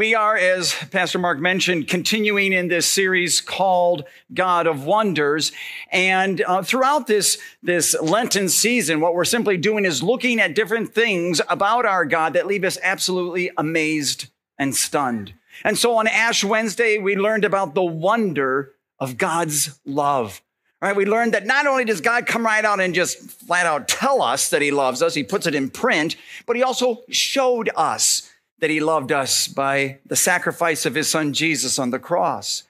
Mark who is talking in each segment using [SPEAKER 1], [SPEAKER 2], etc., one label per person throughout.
[SPEAKER 1] We are, as Pastor Mark mentioned, continuing in this series called God of Wonders. And uh, throughout this, this Lenten season, what we're simply doing is looking at different things about our God that leave us absolutely amazed and stunned. And so on Ash Wednesday, we learned about the wonder of God's love. Right? We learned that not only does God come right out and just flat out tell us that he loves us, he puts it in print, but he also showed us that he loved us by the sacrifice of his son Jesus on the cross.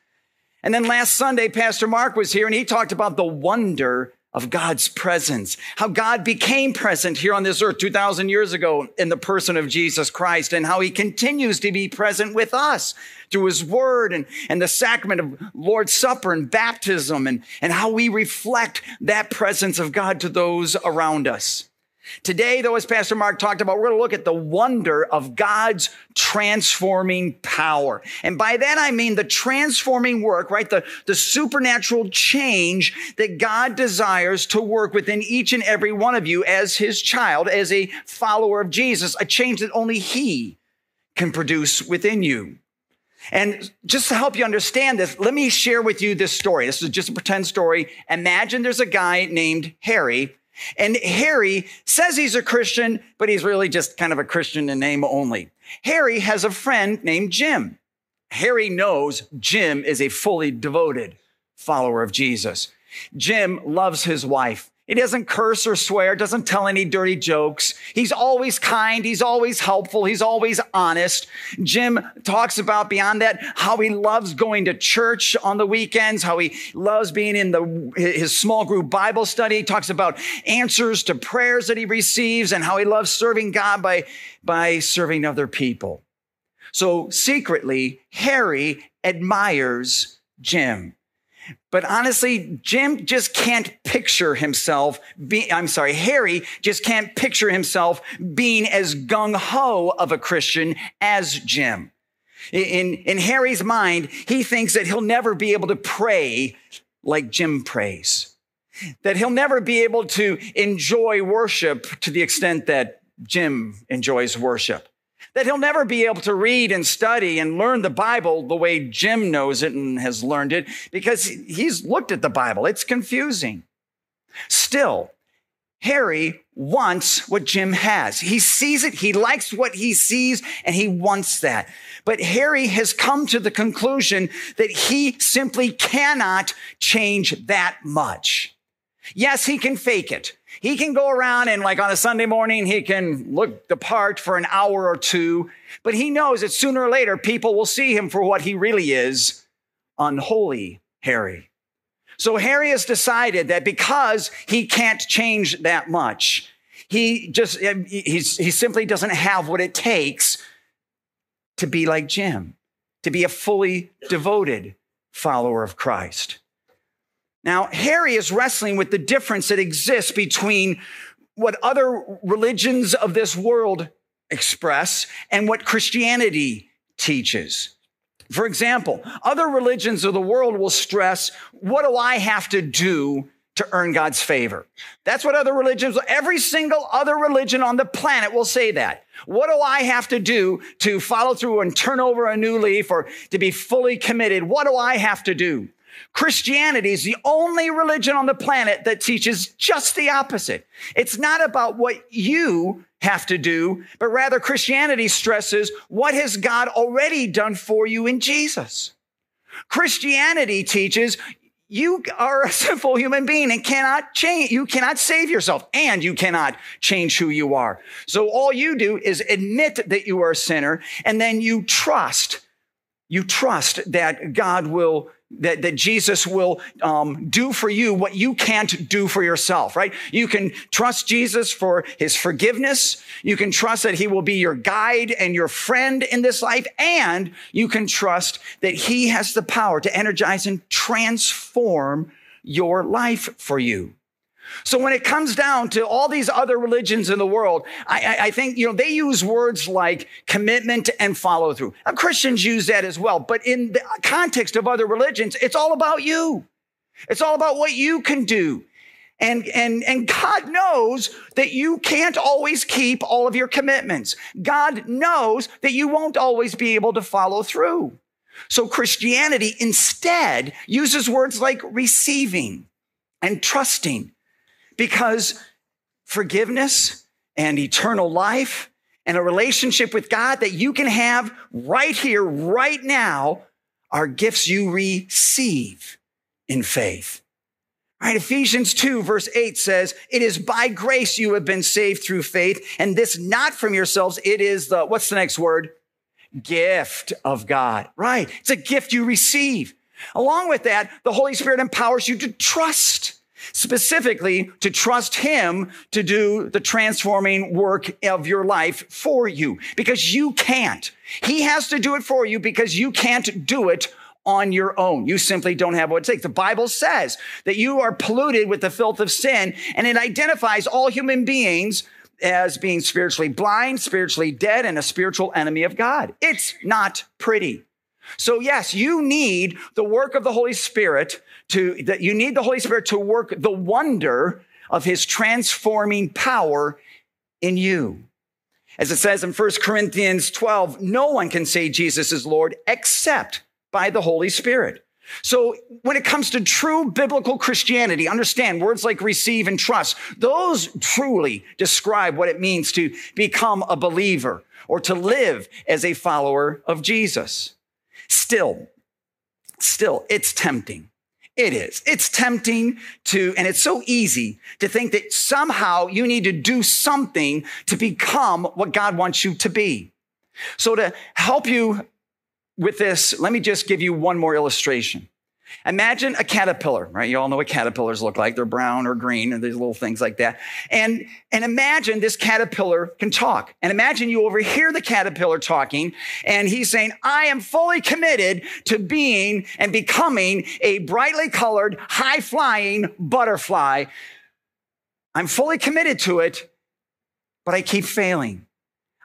[SPEAKER 1] And then last Sunday, Pastor Mark was here and he talked about the wonder of God's presence, how God became present here on this earth 2,000 years ago in the person of Jesus Christ, and how he continues to be present with us through his word and, and the sacrament of Lord's Supper and baptism, and, and how we reflect that presence of God to those around us. Today, though, as Pastor Mark talked about, we're going to look at the wonder of God's transforming power. And by that, I mean the transforming work, right? The, the supernatural change that God desires to work within each and every one of you as his child, as a follower of Jesus, a change that only he can produce within you. And just to help you understand this, let me share with you this story. This is just a pretend story. Imagine there's a guy named Harry and Harry says he's a Christian, but he's really just kind of a Christian in name only. Harry has a friend named Jim. Harry knows Jim is a fully devoted follower of Jesus. Jim loves his wife. He doesn't curse or swear, doesn't tell any dirty jokes. He's always kind. He's always helpful. He's always honest. Jim talks about beyond that how he loves going to church on the weekends, how he loves being in the, his small group Bible study. He talks about answers to prayers that he receives and how he loves serving God by, by serving other people. So secretly, Harry admires Jim. But honestly, Jim just can't picture himself be, I'm sorry, Harry just can't picture himself being as gung ho of a Christian as Jim. In, in Harry's mind, he thinks that he'll never be able to pray like Jim prays. That he'll never be able to enjoy worship to the extent that Jim enjoys worship that he'll never be able to read and study and learn the Bible the way Jim knows it and has learned it because he's looked at the Bible. It's confusing. Still, Harry wants what Jim has. He sees it, he likes what he sees, and he wants that. But Harry has come to the conclusion that he simply cannot change that much. Yes, he can fake it. He can go around and like on a Sunday morning, he can look the part for an hour or two, but he knows that sooner or later people will see him for what he really is, unholy Harry. So Harry has decided that because he can't change that much, he just, um, he's, he simply doesn't have what it takes to be like Jim, to be a fully devoted follower of Christ. Now, Harry is wrestling with the difference that exists between what other religions of this world express and what Christianity teaches. For example, other religions of the world will stress, what do I have to do to earn God's favor? That's what other religions, every single other religion on the planet will say that. What do I have to do to follow through and turn over a new leaf or to be fully committed? What do I have to do? Christianity is the only religion on the planet that teaches just the opposite. It's not about what you have to do, but rather Christianity stresses what has God already done for you in Jesus. Christianity teaches you are a sinful human being and cannot change. You cannot save yourself and you cannot change who you are. So all you do is admit that you are a sinner and then you trust. You trust that God will that, that Jesus will um, do for you what you can't do for yourself, right? You can trust Jesus for his forgiveness. You can trust that he will be your guide and your friend in this life. And you can trust that he has the power to energize and transform your life for you. So when it comes down to all these other religions in the world, I, I, think, you know, they use words like commitment and follow through. Now, Christians use that as well. But in the context of other religions, it's all about you. It's all about what you can do. And, and, and God knows that you can't always keep all of your commitments. God knows that you won't always be able to follow through. So Christianity instead uses words like receiving and trusting because forgiveness and eternal life and a relationship with God that you can have right here, right now, are gifts you receive in faith. Right, Ephesians 2 verse 8 says, it is by grace you have been saved through faith, and this not from yourselves. It is the, what's the next word? Gift of God. Right. It's a gift you receive. Along with that, the Holy Spirit empowers you to trust, specifically to trust Him to do the transforming work of your life for you because you can't. He has to do it for you because you can't do it on your own. You simply don't have what it takes. The Bible says that you are polluted with the filth of sin, and it identifies all human beings as being spiritually blind, spiritually dead, and a spiritual enemy of God. It's not pretty. So yes, you need the work of the Holy Spirit to, that you need the Holy Spirit to work the wonder of his transforming power in you. As it says in 1 Corinthians 12, no one can say Jesus is Lord except by the Holy Spirit. So when it comes to true biblical Christianity, understand words like receive and trust. Those truly describe what it means to become a believer or to live as a follower of Jesus. Still, still, it's tempting. It is. It's tempting to, and it's so easy to think that somehow you need to do something to become what God wants you to be. So to help you with this, let me just give you one more illustration. Imagine a caterpillar, right? You all know what caterpillars look like. They're brown or green and these little things like that. And, and imagine this caterpillar can talk. And imagine you overhear the caterpillar talking and he's saying, I am fully committed to being and becoming a brightly colored, high flying butterfly. I'm fully committed to it, but I keep failing.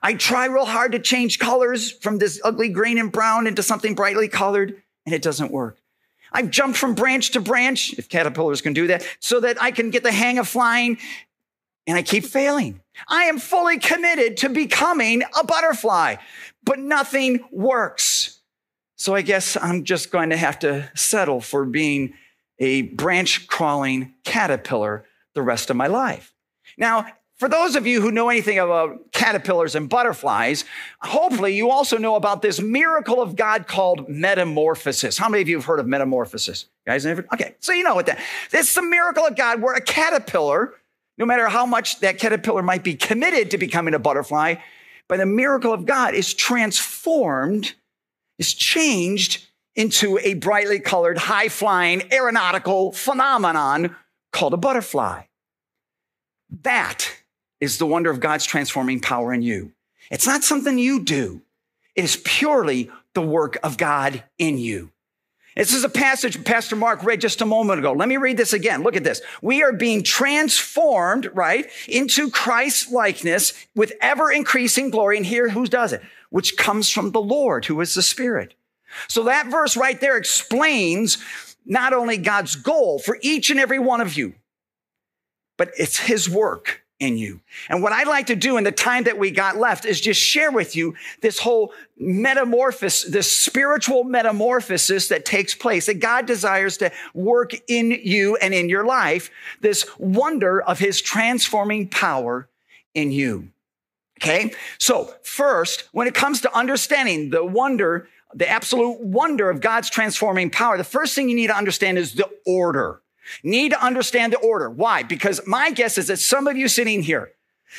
[SPEAKER 1] I try real hard to change colors from this ugly green and brown into something brightly colored, and it doesn't work. I've jumped from branch to branch, if caterpillars can do that, so that I can get the hang of flying, and I keep failing. I am fully committed to becoming a butterfly, but nothing works. So I guess I'm just going to have to settle for being a branch crawling caterpillar the rest of my life. Now, for those of you who know anything about caterpillars and butterflies, hopefully you also know about this miracle of God called metamorphosis. How many of you have heard of metamorphosis? Guys, okay, so you know what that. This is a miracle of God where a caterpillar, no matter how much that caterpillar might be committed to becoming a butterfly, by the miracle of God is transformed, is changed into a brightly colored, high flying aeronautical phenomenon called a butterfly. That is the wonder of God's transforming power in you. It's not something you do. It is purely the work of God in you. This is a passage Pastor Mark read just a moment ago. Let me read this again. Look at this. We are being transformed, right, into Christ's likeness with ever increasing glory. And here, who does it? Which comes from the Lord, who is the Spirit. So that verse right there explains not only God's goal for each and every one of you, but it's his work in you. And what I'd like to do in the time that we got left is just share with you this whole metamorphosis, this spiritual metamorphosis that takes place that God desires to work in you and in your life, this wonder of his transforming power in you. Okay. So first, when it comes to understanding the wonder, the absolute wonder of God's transforming power, the first thing you need to understand is the order. Need to understand the order. Why? Because my guess is that some of you sitting here,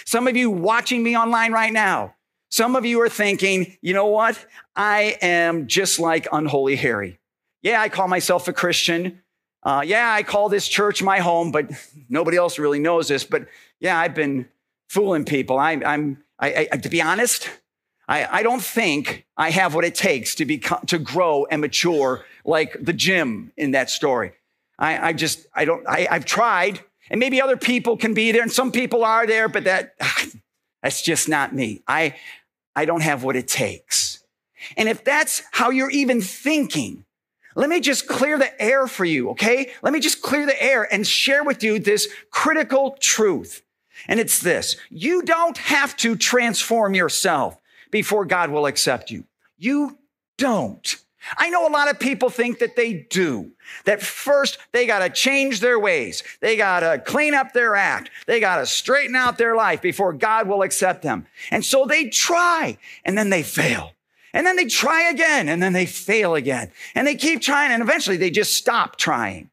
[SPEAKER 1] some of you watching me online right now, some of you are thinking, you know what? I am just like unholy Harry. Yeah, I call myself a Christian. Uh, yeah, I call this church my home, but nobody else really knows this. But yeah, I've been fooling people. I, am I, I, to be honest, I, I don't think I have what it takes to become to grow and mature like the Jim in that story. I, I just, I don't, I, I've tried, and maybe other people can be there, and some people are there, but that, that's just not me. I, I don't have what it takes. And if that's how you're even thinking, Let me just clear the air for you, okay? Let me just clear the air and share with you this critical truth. And it's this. You don't have to transform yourself before God will accept you. You don't. I know a lot of people think that they do. That first they got to change their ways. They got to clean up their act. They got to straighten out their life before God will accept them. And so they try and then they fail. And then they try again and then they fail again. And they keep trying and eventually they just stop trying.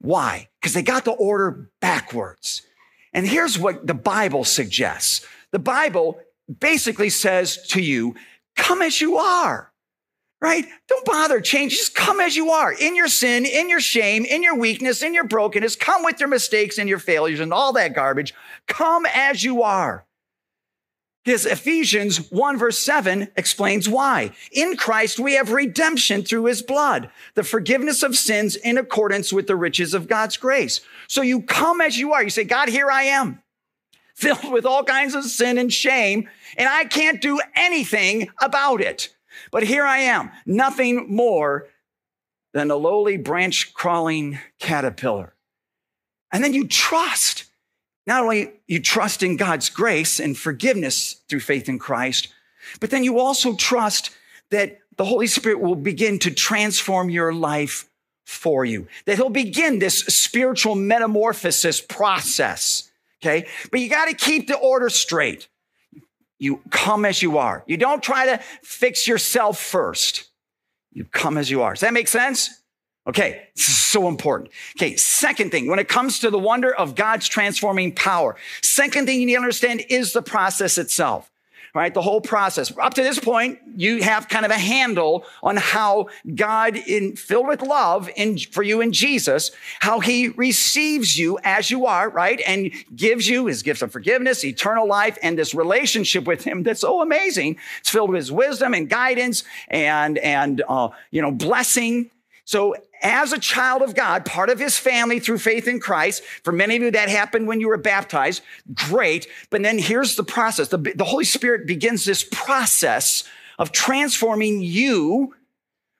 [SPEAKER 1] Why? Because they got the order backwards. And here's what the Bible suggests. The Bible basically says to you, come as you are right? Don't bother change. Just come as you are in your sin, in your shame, in your weakness, in your brokenness. Come with your mistakes and your failures and all that garbage. Come as you are. Because Ephesians 1 verse 7 explains why. In Christ, we have redemption through his blood, the forgiveness of sins in accordance with the riches of God's grace. So you come as you are. You say, God, here I am, filled with all kinds of sin and shame, and I can't do anything about it. But here I am, nothing more than a lowly branch crawling caterpillar. And then you trust. Not only you trust in God's grace and forgiveness through faith in Christ, but then you also trust that the Holy Spirit will begin to transform your life for you, that He'll begin this spiritual metamorphosis process. Okay. But you got to keep the order straight. You come as you are. You don't try to fix yourself first. You come as you are. Does that make sense? Okay, so important. Okay, second thing, when it comes to the wonder of God's transforming power, second thing you need to understand is the process itself right? The whole process. Up to this point, you have kind of a handle on how God, in filled with love in, for you in Jesus, how he receives you as you are, right? And gives you his gifts of forgiveness, eternal life, and this relationship with him that's so amazing. It's filled with his wisdom and guidance and, and, uh, you know, blessing. So as a child of God, part of his family through faith in Christ. For many of you, that happened when you were baptized. Great. But then here's the process. The, the Holy Spirit begins this process of transforming you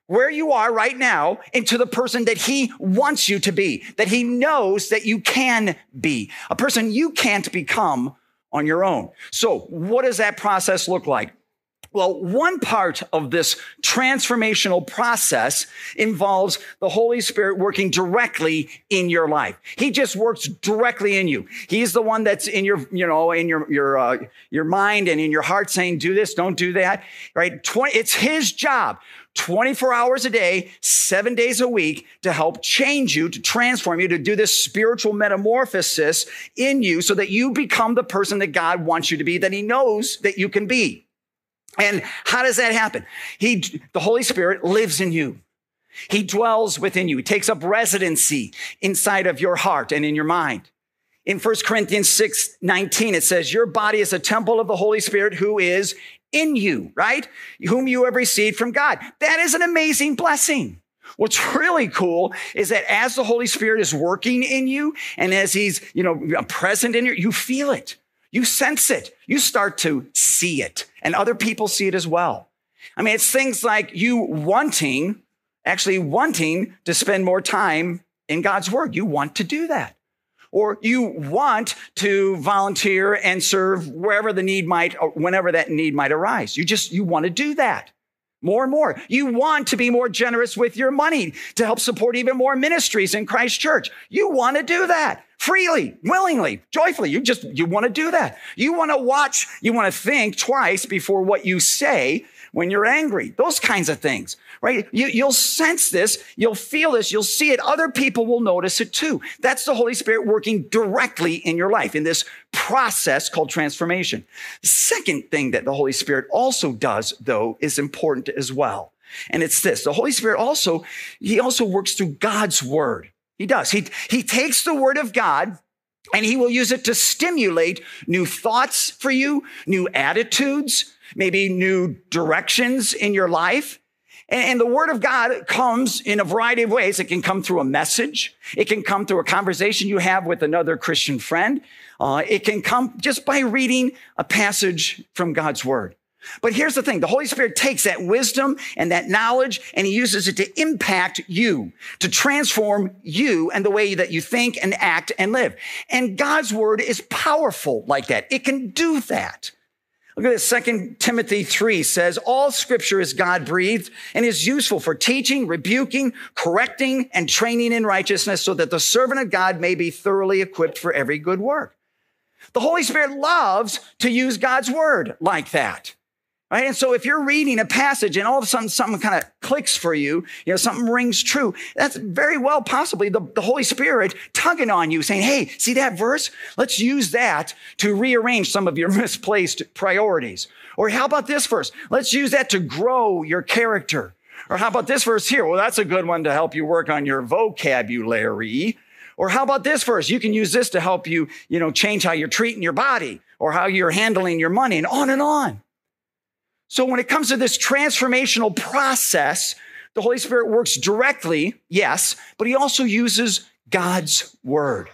[SPEAKER 1] where you are right now into the person that he wants you to be, that he knows that you can be, a person you can't become on your own. So what does that process look like? Well, one part of this transformational process involves the Holy Spirit working directly in your life. He just works directly in you. He's the one that's in your, you know, in your, your, uh, your mind and in your heart saying, do this, don't do that, right? 20, it's his job 24 hours a day, seven days a week to help change you, to transform you, to do this spiritual metamorphosis in you so that you become the person that God wants you to be, that he knows that you can be. And how does that happen? He, the Holy Spirit lives in you. He dwells within you. He takes up residency inside of your heart and in your mind. In 1 Corinthians 6, 19, it says, your body is a temple of the Holy Spirit who is in you, right? Whom you have received from God. That is an amazing blessing. What's really cool is that as the Holy Spirit is working in you and as he's, you know, present in you, you feel it. You sense it. You start to see it, and other people see it as well. I mean, it's things like you wanting, actually wanting to spend more time in God's word. You want to do that. Or you want to volunteer and serve wherever the need might, whenever that need might arise. You just, you want to do that more and more. You want to be more generous with your money to help support even more ministries in Christ Church. You want to do that freely, willingly, joyfully. You just, you want to do that. You want to watch, you want to think twice before what you say when you're angry. Those kinds of things, right? You, will sense this. You'll feel this. You'll see it. Other people will notice it too. That's the Holy Spirit working directly in your life in this process called transformation. Second thing that the Holy Spirit also does, though, is important as well. And it's this. The Holy Spirit also, he also works through God's word. He does. He, he takes the word of God and he will use it to stimulate new thoughts for you, new attitudes, maybe new directions in your life. And the word of God comes in a variety of ways. It can come through a message. It can come through a conversation you have with another Christian friend. Uh, it can come just by reading a passage from God's word. But here's the thing. The Holy Spirit takes that wisdom and that knowledge and he uses it to impact you, to transform you and the way that you think and act and live. And God's word is powerful like that. It can do that. Look at this. Second Timothy 3 says, all scripture is God breathed and is useful for teaching, rebuking, correcting, and training in righteousness so that the servant of God may be thoroughly equipped for every good work. The Holy Spirit loves to use God's word like that. Right? And so if you're reading a passage and all of a sudden something kind of clicks for you, you know, something rings true, that's very well possibly the, the Holy Spirit tugging on you saying, Hey, see that verse? Let's use that to rearrange some of your misplaced priorities. Or how about this verse? Let's use that to grow your character. Or how about this verse here? Well, that's a good one to help you work on your vocabulary. Or how about this verse? You can use this to help you, you know, change how you're treating your body or how you're handling your money and on and on. So when it comes to this transformational process, the Holy Spirit works directly, yes, but he also uses God's word.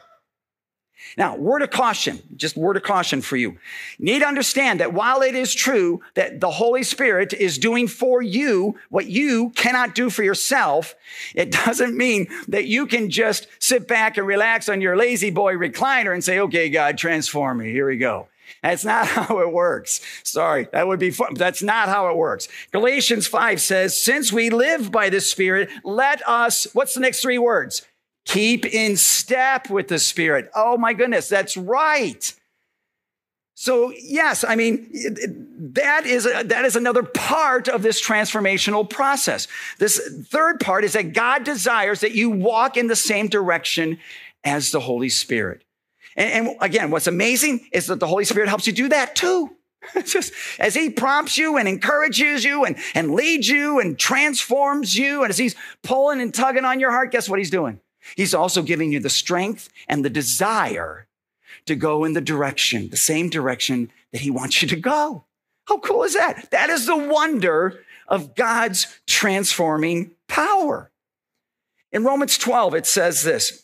[SPEAKER 1] Now, word of caution, just word of caution for you. you. Need to understand that while it is true that the Holy Spirit is doing for you what you cannot do for yourself, it doesn't mean that you can just sit back and relax on your La-Z-Boy recliner and say, okay, God, transform me. Here we go. That's not how it works. Sorry, that would be fun. That's not how it works. Galatians 5 says, since we live by the Spirit, let us, what's the next three words? Keep in step with the Spirit. Oh my goodness, that's right. So yes, I mean, that is, that is another part of this transformational process. This third part is that God desires that you walk in the same direction as the Holy Spirit. And, and again, what's amazing is that the Holy Spirit helps you do that too. Just as he prompts you and encourages you and, and leads you and transforms you, and as he's pulling and tugging on your heart, guess what he's doing? He's also giving you the strength and the desire to go in the direction, the same direction that he wants you to go. How cool is that? That is the wonder of God's transforming power. In Romans 12, it says this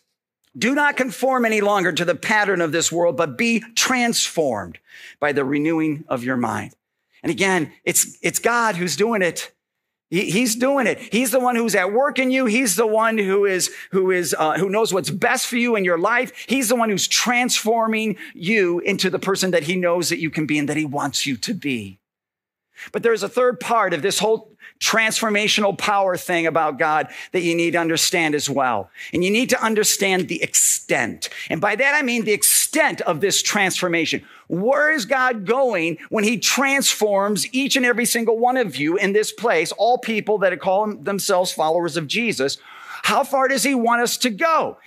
[SPEAKER 1] do not conform any longer to the pattern of this world, but be transformed by the renewing of your mind. And again, it's, it's God who's doing it. He, he's doing it. He's the one who's at work in you. He's the one who is, who is, uh, who knows what's best for you in your life. He's the one who's transforming you into the person that he knows that you can be and that he wants you to be. But there's a third part of this whole transformational power thing about God that you need to understand as well. And you need to understand the extent. And by that, I mean the extent of this transformation. Where is God going when he transforms each and every single one of you in this place, all people that call themselves followers of Jesus? How far does he want us to go?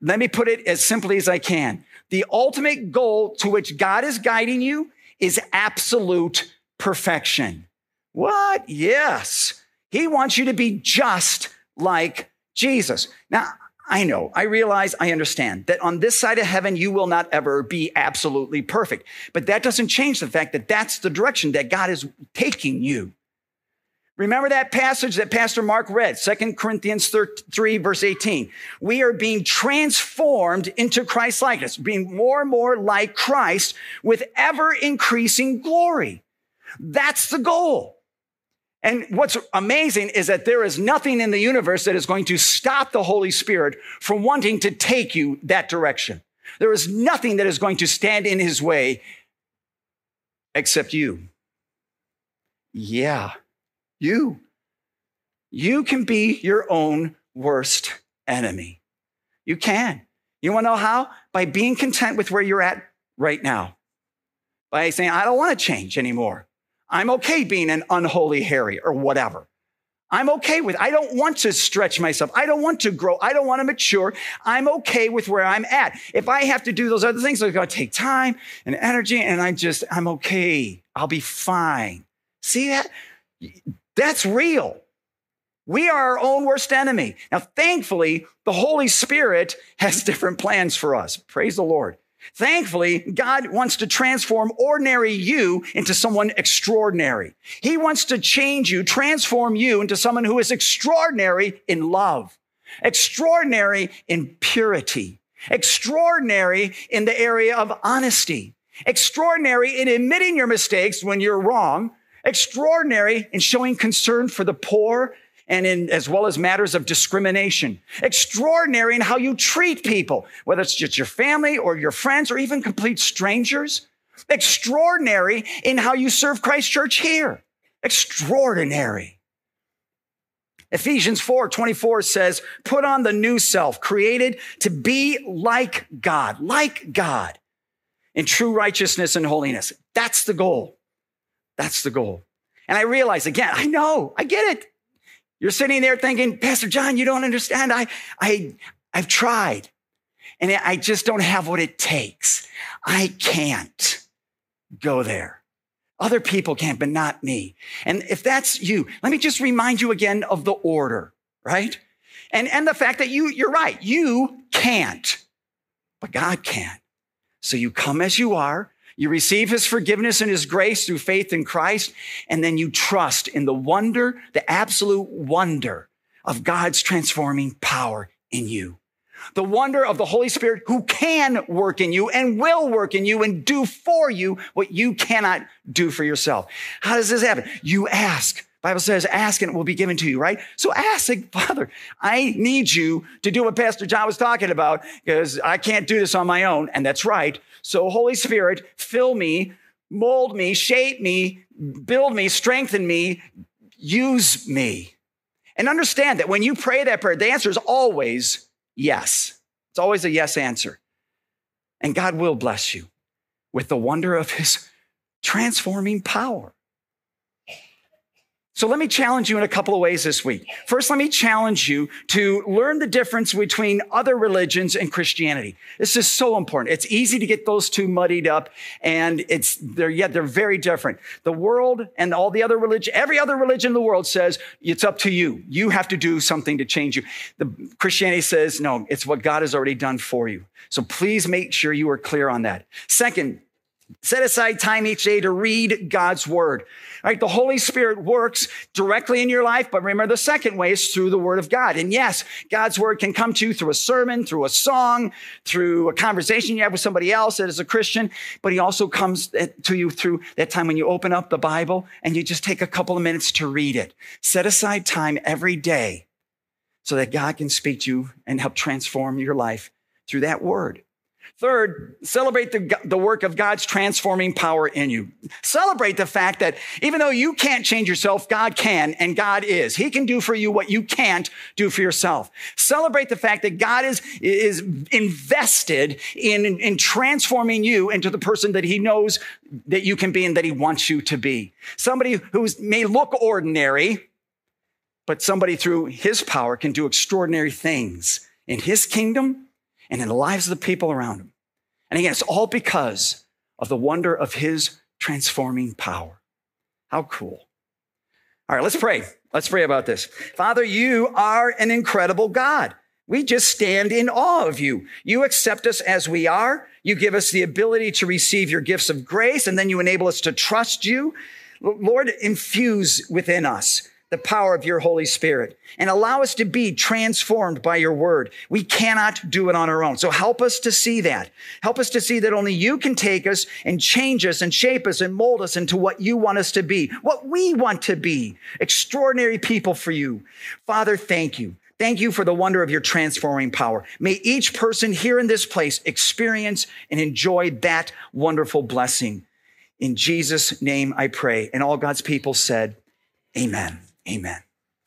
[SPEAKER 1] Let me put it as simply as I can. The ultimate goal to which God is guiding you is absolute perfection. What? Yes. He wants you to be just like Jesus. Now, I know, I realize, I understand that on this side of heaven, you will not ever be absolutely perfect. But that doesn't change the fact that that's the direction that God is taking you. Remember that passage that Pastor Mark read, 2 Corinthians 3, verse 18. We are being transformed into Christ likeness, being more and more like Christ with ever increasing glory. That's the goal. And what's amazing is that there is nothing in the universe that is going to stop the Holy Spirit from wanting to take you that direction. There is nothing that is going to stand in his way except you. Yeah, you. You can be your own worst enemy. You can. You want to know how? By being content with where you're at right now. By saying, I don't want to change anymore. I'm okay being an unholy Harry or whatever. I'm okay with, I don't want to stretch myself. I don't want to grow. I don't want to mature. I'm okay with where I'm at. If I have to do those other things, it's going to take time and energy and I just, I'm okay. I'll be fine. See that? That's real. We are our own worst enemy. Now, thankfully, the Holy Spirit has different plans for us. Praise the Lord. Thankfully, God wants to transform ordinary you into someone extraordinary. He wants to change you, transform you into someone who is extraordinary in love, extraordinary in purity, extraordinary in the area of honesty, extraordinary in admitting your mistakes when you're wrong, extraordinary in showing concern for the poor and in as well as matters of discrimination. Extraordinary in how you treat people, whether it's just your family or your friends or even complete strangers. Extraordinary in how you serve Christ Church here. Extraordinary. Ephesians 4 24 says, put on the new self, created to be like God, like God in true righteousness and holiness. That's the goal. That's the goal. And I realize again, I know, I get it. You're sitting there thinking, Pastor John, you don't understand. I, I, I've tried and I just don't have what it takes. I can't go there. Other people can, but not me. And if that's you, let me just remind you again of the order, right? And, and the fact that you, you're right. You can't, but God can. So you come as you are. You receive his forgiveness and his grace through faith in Christ, and then you trust in the wonder, the absolute wonder of God's transforming power in you. The wonder of the Holy Spirit who can work in you and will work in you and do for you what you cannot do for yourself. How does this happen? You ask. Bible says, ask and it will be given to you, right? So ask, like, Father, I need you to do what Pastor John was talking about because I can't do this on my own. And that's right. So, Holy Spirit, fill me, mold me, shape me, build me, strengthen me, use me. And understand that when you pray that prayer, the answer is always yes. It's always a yes answer. And God will bless you with the wonder of his transforming power. So let me challenge you in a couple of ways this week. First, let me challenge you to learn the difference between other religions and Christianity. This is so important. It's easy to get those two muddied up and it's, they're, yet they're very different. The world and all the other religion, every other religion in the world says it's up to you. You have to do something to change you. The Christianity says, no, it's what God has already done for you. So please make sure you are clear on that. Second, Set aside time each day to read God's word. Right? The Holy Spirit works directly in your life, but remember the second way is through the word of God. And yes, God's word can come to you through a sermon, through a song, through a conversation you have with somebody else that is a Christian, but he also comes to you through that time when you open up the Bible and you just take a couple of minutes to read it. Set aside time every day so that God can speak to you and help transform your life through that word. Third, celebrate the, the work of God's transforming power in you. Celebrate the fact that even though you can't change yourself, God can, and God is. He can do for you what you can't do for yourself. Celebrate the fact that God is, is invested in, in transforming you into the person that He knows that you can be and that He wants you to be. Somebody who may look ordinary, but somebody through His power can do extraordinary things in His kingdom and in the lives of the people around him. And again, it's all because of the wonder of his transforming power. How cool. All right, let's pray. Let's pray about this. Father, you are an incredible God. We just stand in awe of you. You accept us as we are. You give us the ability to receive your gifts of grace, and then you enable us to trust you. Lord, infuse within us the power of your Holy Spirit and allow us to be transformed by your word. We cannot do it on our own. So help us to see that. Help us to see that only you can take us and change us and shape us and mold us into what you want us to be, what we want to be. Extraordinary people for you. Father, thank you. Thank you for the wonder of your transforming power. May each person here in this place experience and enjoy that wonderful blessing. In Jesus' name I pray. And all God's people said, Amen. Amen.